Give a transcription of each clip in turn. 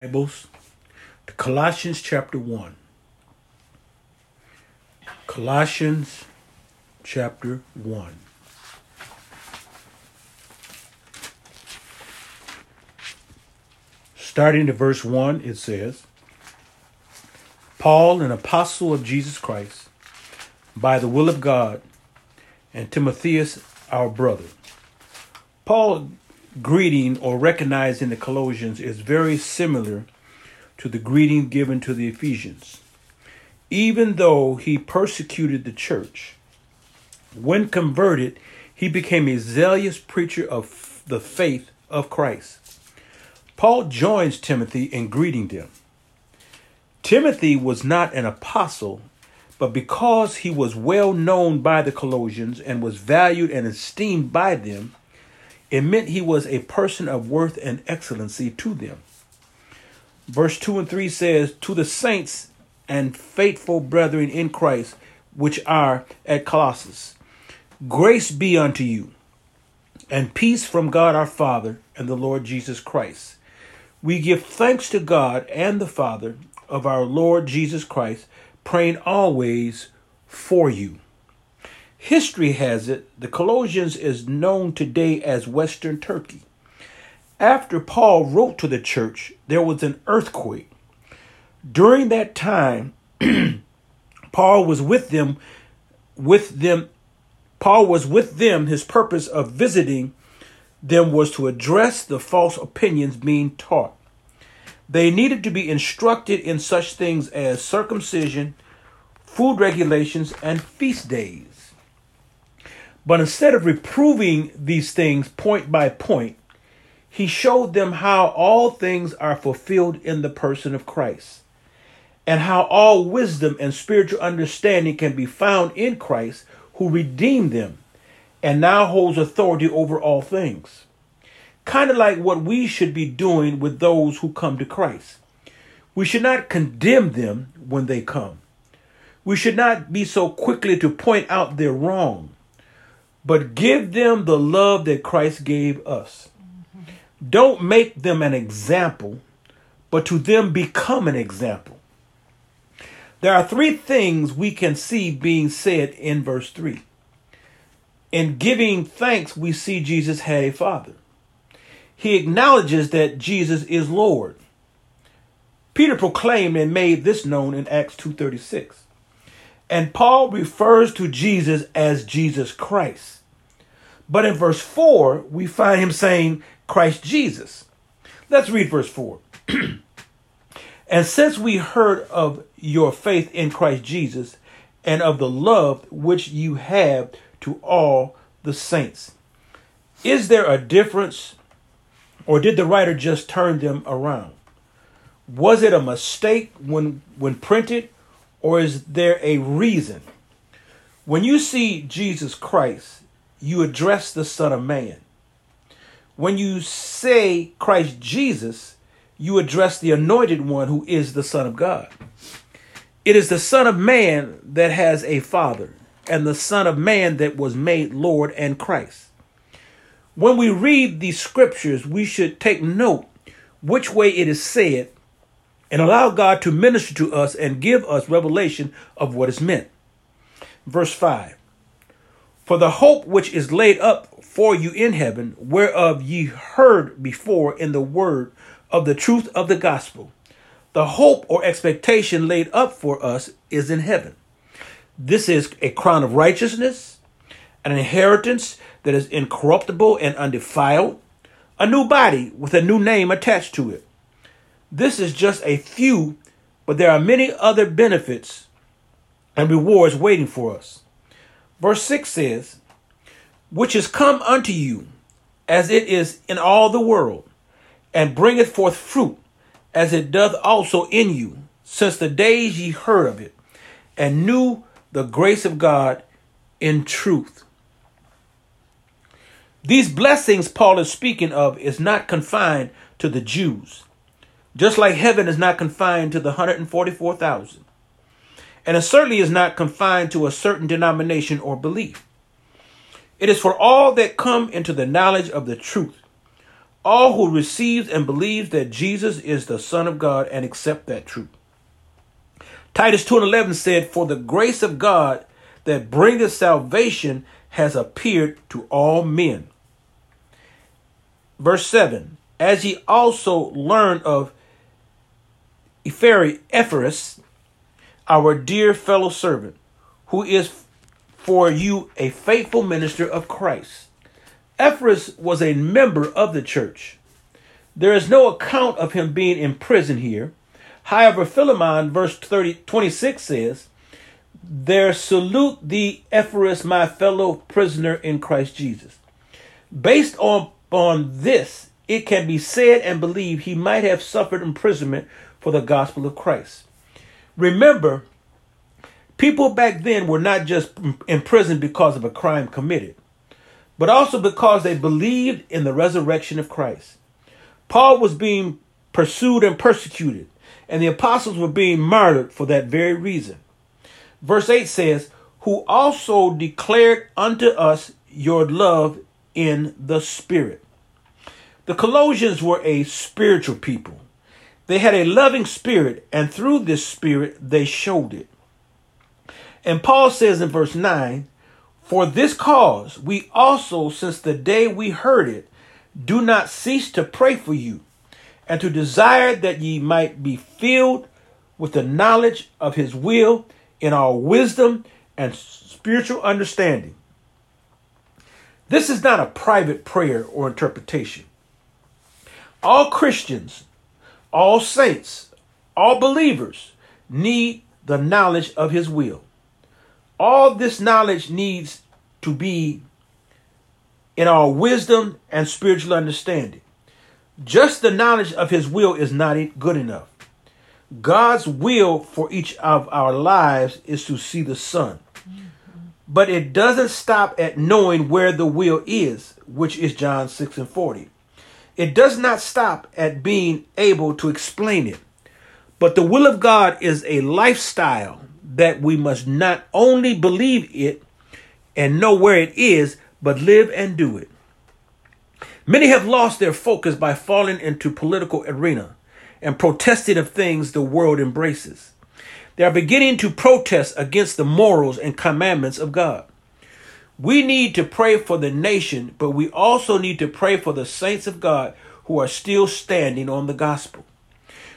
Bibles to Colossians chapter 1. Colossians chapter 1. Starting at verse 1, it says Paul, an apostle of Jesus Christ, by the will of God, and Timotheus, our brother. Paul greeting or recognizing the Colossians is very similar to the greeting given to the Ephesians. Even though he persecuted the church, when converted, he became a zealous preacher of the faith of Christ. Paul joins Timothy in greeting them. Timothy was not an apostle, but because he was well known by the Colossians and was valued and esteemed by them, it meant he was a person of worth and excellency to them. Verse 2 and 3 says, To the saints and faithful brethren in Christ, which are at Colossus, grace be unto you, and peace from God our Father and the Lord Jesus Christ. We give thanks to God and the Father of our Lord Jesus Christ, praying always for you History has it the Colossians is known today as Western Turkey. After Paul wrote to the church, there was an earthquake. During that time, Paul was with them with them Paul was with them his purpose of visiting them was to address the false opinions being taught. They needed to be instructed in such things as circumcision, food regulations, and feast days. But instead of reproving these things point by point, he showed them how all things are fulfilled in the person of Christ, and how all wisdom and spiritual understanding can be found in Christ, who redeemed them and now holds authority over all things. Kind of like what we should be doing with those who come to Christ. We should not condemn them when they come. We should not be so quickly to point out their wrong but give them the love that Christ gave us. Don't make them an example, but to them become an example. There are three things we can see being said in verse 3. In giving thanks, we see Jesus had a father. He acknowledges that Jesus is Lord. Peter proclaimed and made this known in Acts 2:36. And Paul refers to Jesus as Jesus Christ. But in verse 4, we find him saying Christ Jesus. Let's read verse 4. and since we heard of your faith in Christ Jesus and of the love which you have to all the saints, is there a difference or did the writer just turn them around? Was it a mistake when, when printed or is there a reason? When you see Jesus Christ, you address the Son of Man. When you say Christ Jesus, you address the anointed one who is the Son of God. It is the Son of Man that has a Father, and the Son of Man that was made Lord and Christ. When we read these scriptures, we should take note which way it is said and allow God to minister to us and give us revelation of what is meant. Verse 5 for the hope which is laid up for you in heaven, whereof ye heard before in the word of the truth of the gospel. The hope or expectation laid up for us is in heaven. This is a crown of righteousness, an inheritance that is incorruptible and undefiled, a new body with a new name attached to it. This is just a few, but there are many other benefits and rewards waiting for us. Verse 6 says, Which is come unto you, as it is in all the world, and bringeth forth fruit, as it doth also in you, since the days ye heard of it, and knew the grace of God in truth. These blessings Paul is speaking of is not confined to the Jews, just like heaven is not confined to the 144,000 and it certainly is not confined to a certain denomination or belief. It is for all that come into the knowledge of the truth. all who receives and believes that Jesus is the Son of God and accept that truth. Titus 2 and 11 said, For the grace of God that bringeth salvation has appeared to all men. Verse 7 As ye also learned of Ephraim, our dear fellow servant, who is for you a faithful minister of Christ. Ephraim was a member of the church. There is no account of him being in prison here. However, Philemon, verse 30, 26 says, There salute thee, Ephraim, my fellow prisoner in Christ Jesus. Based on, on this, it can be said and believed he might have suffered imprisonment for the gospel of Christ. Remember, people back then were not just imprisoned because of a crime committed, but also because they believed in the resurrection of Christ. Paul was being pursued and persecuted, and the apostles were being martyred for that very reason. Verse 8 says, Who also declared unto us your love in the Spirit. The Colossians were a spiritual people. They had a loving spirit, and through this spirit, they showed it. And Paul says in verse 9, For this cause we also, since the day we heard it, do not cease to pray for you, and to desire that ye might be filled with the knowledge of his will in all wisdom and spiritual understanding. This is not a private prayer or interpretation. All Christians, all saints, all believers need the knowledge of his will. All this knowledge needs to be in our wisdom and spiritual understanding. Just the knowledge of his will is not good enough. God's will for each of our lives is to see the Son. But it doesn't stop at knowing where the will is, which is John 6 and 40. It does not stop at being able to explain it. But the will of God is a lifestyle that we must not only believe it and know where it is, but live and do it. Many have lost their focus by falling into political arena and protesting of things the world embraces. They are beginning to protest against the morals and commandments of God. We need to pray for the nation, but we also need to pray for the saints of God who are still standing on the gospel.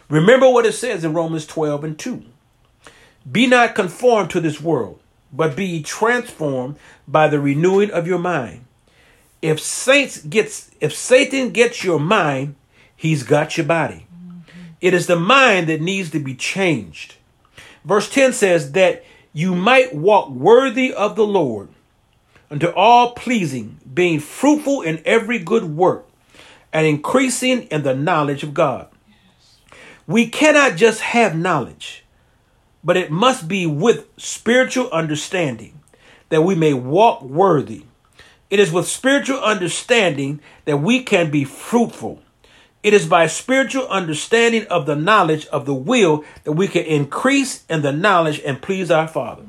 Remember what it says in Romans 12 and 2. Be not conformed to this world, but be transformed by the renewing of your mind. If saints gets if Satan gets your mind, he's got your body. Mm-hmm. It is the mind that needs to be changed. Verse 10 says that you might walk worthy of the Lord unto all pleasing, being fruitful in every good work and increasing in the knowledge of God. We cannot just have knowledge but it must be with spiritual understanding that we may walk worthy. It is with spiritual understanding that we can be fruitful. It is by spiritual understanding of the knowledge of the will that we can increase in the knowledge and please our Father.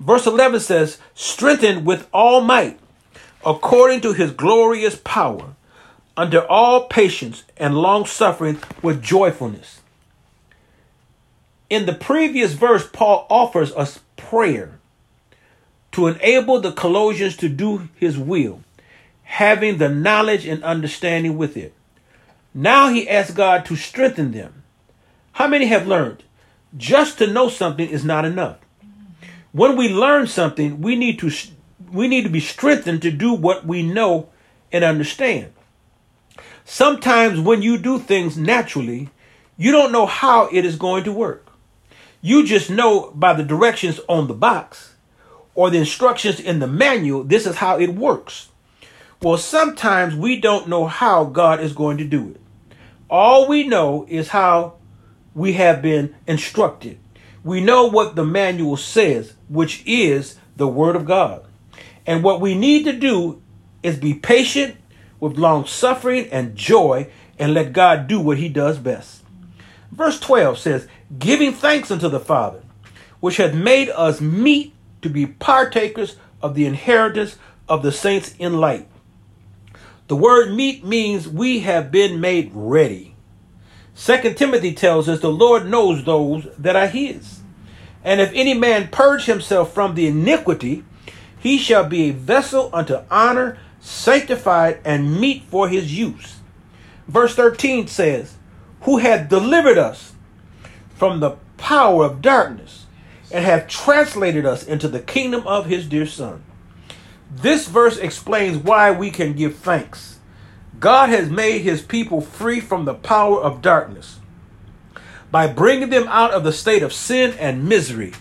Verse 11 says, Strengthened with all might, according to his glorious power, under all patience and long suffering with joyfulness in the previous verse, Paul offers us prayer to enable the Colossians to do his will, having the knowledge and understanding with it. Now he asks God to strengthen them. How many have learned? Just to know something is not enough. When we learn something, we need to we need to be strengthened to do what we know and understand. Sometimes when you do things naturally, you don't know how it is going to work. You just know by the directions on the box or the instructions in the manual, this is how it works. Well, sometimes we don't know how God is going to do it. All we know is how we have been instructed. We know what the manual says, which is the Word of God. And what we need to do is be patient with long suffering and joy and let God do what He does best. Verse 12 says, Giving thanks unto the Father, which hath made us meet to be partakers of the inheritance of the saints in light. The word meet means we have been made ready. Second Timothy tells us the Lord knows those that are his. And if any man purge himself from the iniquity, he shall be a vessel unto honor, sanctified, and meet for his use. Verse 13 says, Who hath delivered us from the power of darkness and have translated us into the kingdom of his dear Son. This verse explains why we can give thanks. God has made his people free from the power of darkness by bringing them out of the state of sin and misery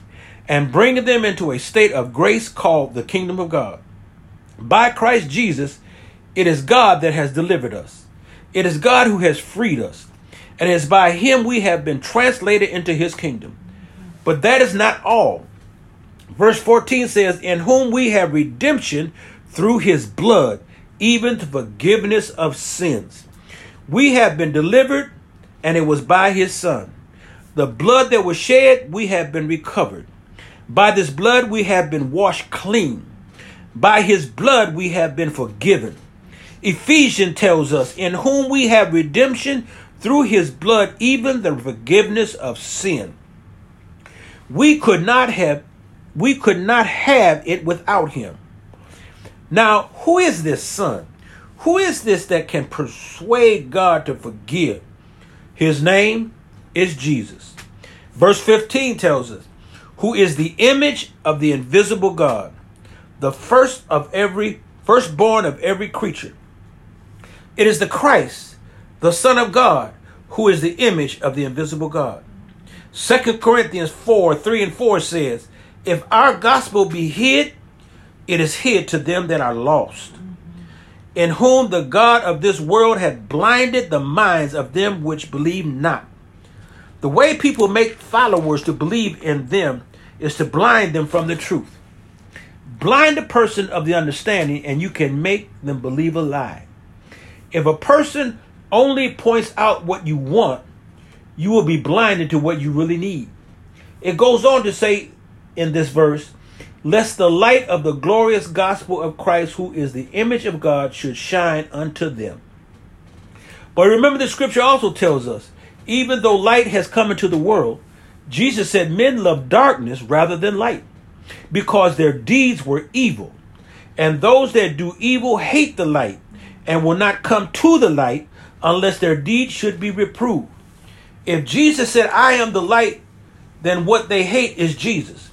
and bringing them into a state of grace called the kingdom of God. By Christ Jesus, it is God that has delivered us. It is God who has freed us. And it is by him we have been translated into his kingdom. But that is not all. Verse 14 says, In whom we have redemption through his blood, even the forgiveness of sins. We have been delivered, and it was by his son. The blood that was shed, we have been recovered. By this blood, we have been washed clean. By his blood, we have been forgiven. Ephesians tells us, In whom we have redemption through his blood, even the forgiveness of sin. We could not have we could not have it without him. Now, who is this son? Who is this that can persuade God to forgive? His name is Jesus. Verse 15 tells us, who is the image of the invisible God, the first of every firstborn of every creature. It is the Christ, the Son of God, who is the image of the invisible God. Second Corinthians 4 3 and 4 says, If our gospel be hid, it is hid to them that are lost, in whom the God of this world hath blinded the minds of them which believe not. The way people make followers to believe in them is to blind them from the truth. Blind a person of the understanding, and you can make them believe a lie. If a person only points out what you want, you will be blinded to what you really need. It goes on to say in this verse, lest the light of the glorious gospel of Christ, who is the image of God, should shine unto them. But remember, the scripture also tells us, even though light has come into the world, Jesus said men love darkness rather than light because their deeds were evil. And those that do evil hate the light and will not come to the light unless their deeds should be reproved. If Jesus said, I am the light, then what they hate is Jesus.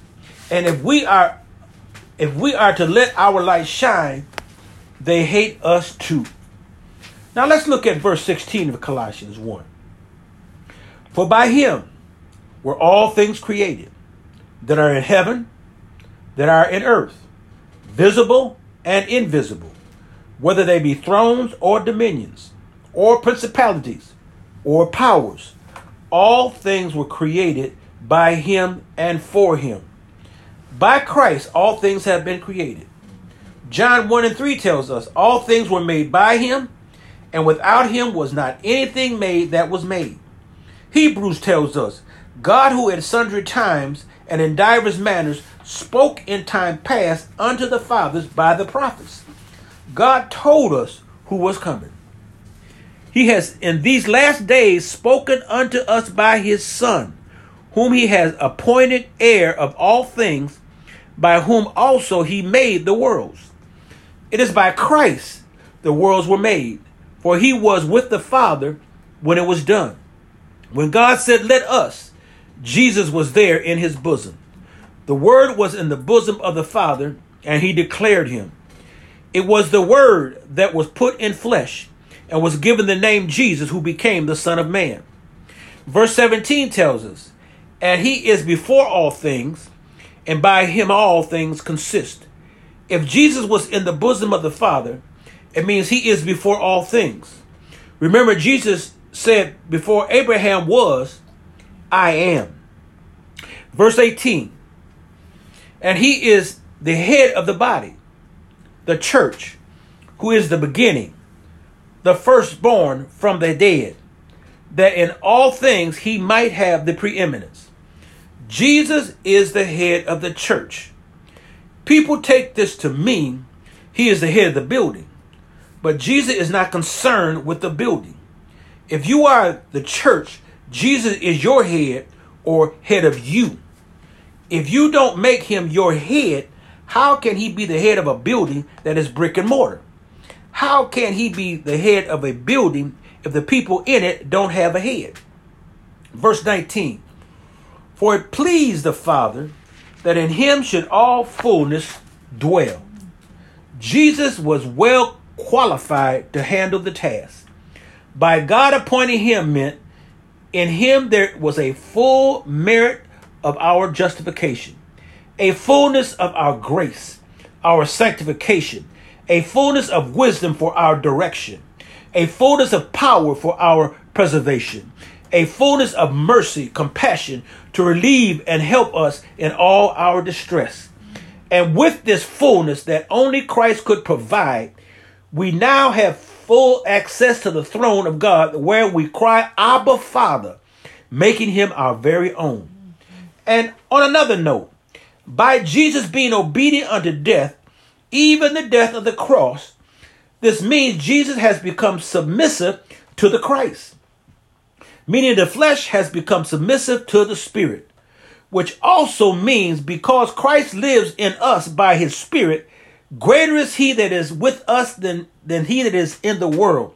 And if we are if we are to let our light shine, they hate us too. Now let's look at verse 16 of Colossians 1. For by him were all things created that are in heaven, that are in earth, visible and invisible, whether they be thrones or dominions, or principalities, or powers. All things were created by him and for him. By Christ, all things have been created. John 1 and 3 tells us, All things were made by him, and without him was not anything made that was made. Hebrews tells us, God, who at sundry times and in divers manners spoke in time past unto the fathers by the prophets. God told us who was coming. He has in these last days spoken unto us by his Son, whom he has appointed heir of all things, by whom also he made the worlds. It is by Christ the worlds were made, for he was with the Father when it was done. When God said, Let us, Jesus was there in his bosom. The Word was in the bosom of the Father, and he declared him. It was the Word that was put in flesh and was given the name Jesus, who became the Son of Man. Verse 17 tells us, And he is before all things, and by him all things consist. If Jesus was in the bosom of the Father, it means he is before all things. Remember, Jesus said, Before Abraham was, I am. Verse 18. And he is the head of the body, the church, who is the beginning, the firstborn from the dead, that in all things he might have the preeminence. Jesus is the head of the church. People take this to mean he is the head of the building. But Jesus is not concerned with the building. If you are the church, Jesus is your head or head of you. If you don't make him your head, how can he be the head of a building that is brick and mortar? How can he be the head of a building if the people in it don't have a head? Verse 19 For it pleased the Father that in him should all fullness dwell. Jesus was well qualified to handle the task. By God appointing him meant in him there was a full merit of our justification, a fullness of our grace, our sanctification, a fullness of wisdom for our direction, a fullness of power for our preservation, a fullness of mercy, compassion to relieve and help us in all our distress. And with this fullness that only Christ could provide, we now have full access to the throne of God where we cry, Abba, Father, making him our very own. And on another note, by Jesus being obedient unto death, even the death of the cross, this means Jesus has become submissive to the Christ, meaning the flesh has become submissive to the spirit, which also means because Christ lives in us by his spirit, greater is he that is with us than, than he that is in the world.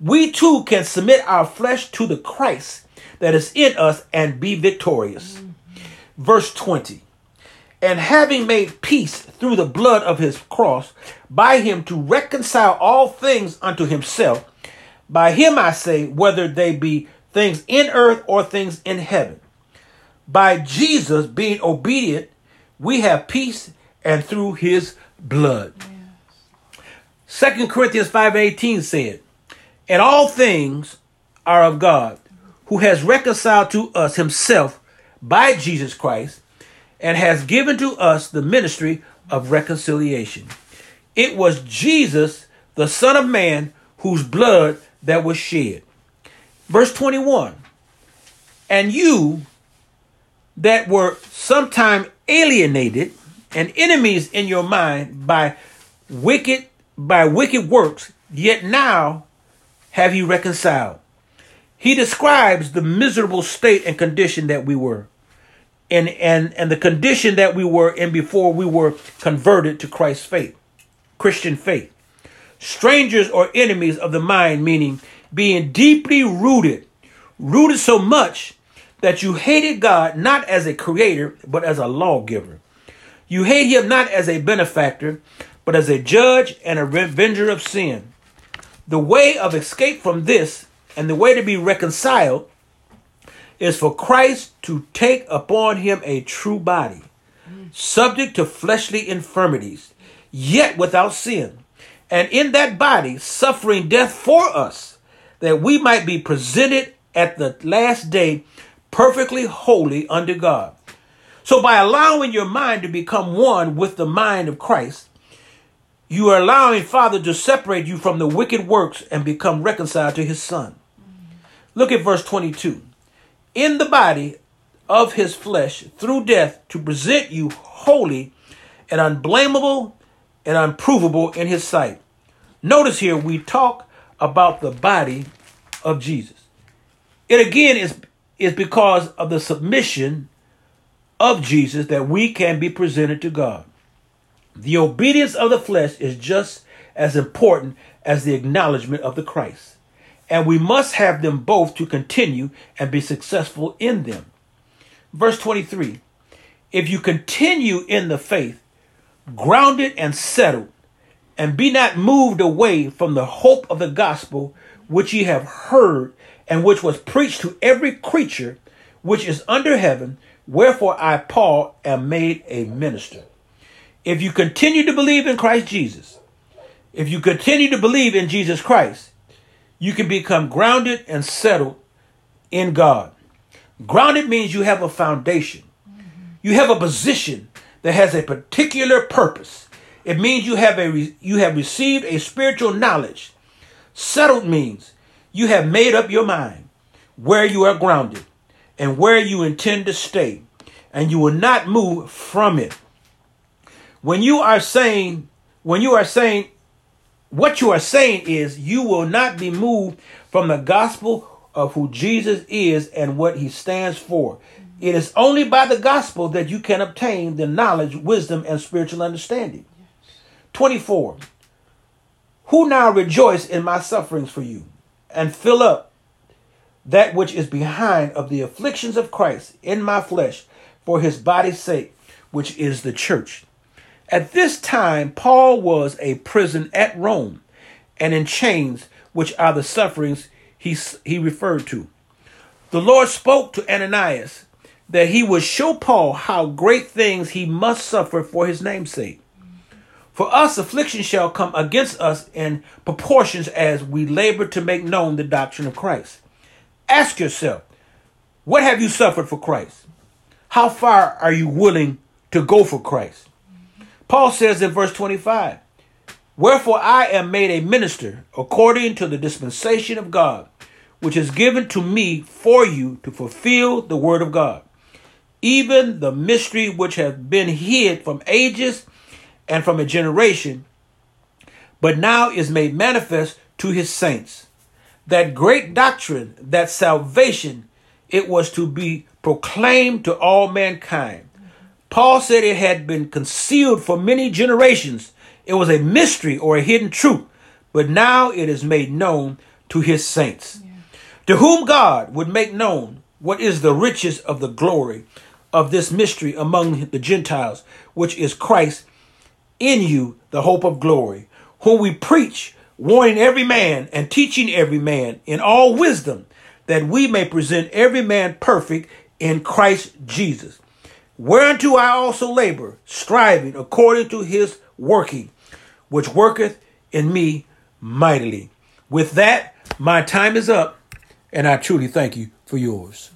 We too can submit our flesh to the Christ that is in us and be victorious. Mm-hmm. Verse 20 and having made peace through the blood of his cross, by him to reconcile all things unto himself. By him I say, whether they be things in earth or things in heaven. By Jesus being obedient, we have peace and through his blood. Second yes. Corinthians 5:18 said, And all things are of God, who has reconciled to us himself by Jesus Christ and has given to us the ministry of reconciliation. It was Jesus, the Son of Man, whose blood that was shed. Verse 21 And you that were sometime alienated and enemies in your mind by wicked by wicked works, yet now have you reconciled. He describes the miserable state and condition that we were and and and the condition that we were in before we were converted to Christ's faith, Christian faith. Strangers or enemies of the mind, meaning being deeply rooted, rooted so much that you hated God not as a creator, but as a lawgiver. You hate him not as a benefactor, but as a judge and a revenger of sin. The way of escape from this and the way to be reconciled is for Christ to take upon him a true body, subject to fleshly infirmities, yet without sin, and in that body suffering death for us, that we might be presented at the last day perfectly holy under God. So, by allowing your mind to become one with the mind of Christ, you are allowing Father to separate you from the wicked works and become reconciled to his Son. Look at verse 22 in the body of his flesh through death to present you holy and unblameable and unprovable in his sight. Notice here we talk about the body of Jesus. It again is, is because of the submission of Jesus that we can be presented to God. The obedience of the flesh is just as important as the acknowledgement of the Christ and we must have them both to continue and be successful in them. Verse 23 If you continue in the faith, grounded and settled, and be not moved away from the hope of the gospel which ye have heard, and which was preached to every creature which is under heaven, wherefore I, Paul, am made a minister. If you continue to believe in Christ Jesus, if you continue to believe in Jesus Christ, you can become grounded and settled in God. Grounded means you have a foundation. You have a position that has a particular purpose. It means you have a you have received a spiritual knowledge. Settled means you have made up your mind where you are grounded and where you intend to stay and you will not move from it. When you are saying when you are saying what you are saying is you will not be moved from the gospel of who Jesus is and what he stands for. It is only by the gospel that you can obtain the knowledge, wisdom, and spiritual understanding. 24. Who now rejoice in my sufferings for you and fill up that which is behind of the afflictions of Christ in my flesh for his body's sake, which is the church. At this time, Paul was a prison at Rome and in chains, which are the sufferings he, he referred to. The Lord spoke to Ananias that he would show Paul how great things he must suffer for his name's sake. For us, affliction shall come against us in proportions as we labor to make known the doctrine of Christ. Ask yourself, what have you suffered for Christ? How far are you willing to go for Christ? Paul says in verse 25, Wherefore I am made a minister according to the dispensation of God, which is given to me for you to fulfill the word of God, even the mystery which has been hid from ages and from a generation, but now is made manifest to his saints. That great doctrine, that salvation, it was to be proclaimed to all mankind Paul said it had been concealed for many generations. It was a mystery or a hidden truth, but now it is made known to his saints, yeah. to whom God would make known what is the riches of the glory of this mystery among the Gentiles, which is Christ in you, the hope of glory, whom we preach, warning every man and teaching every man in all wisdom, that we may present every man perfect in Christ Jesus. Whereunto I also labor, striving according to his working, which worketh in me mightily. With that, my time is up, and I truly thank you for yours.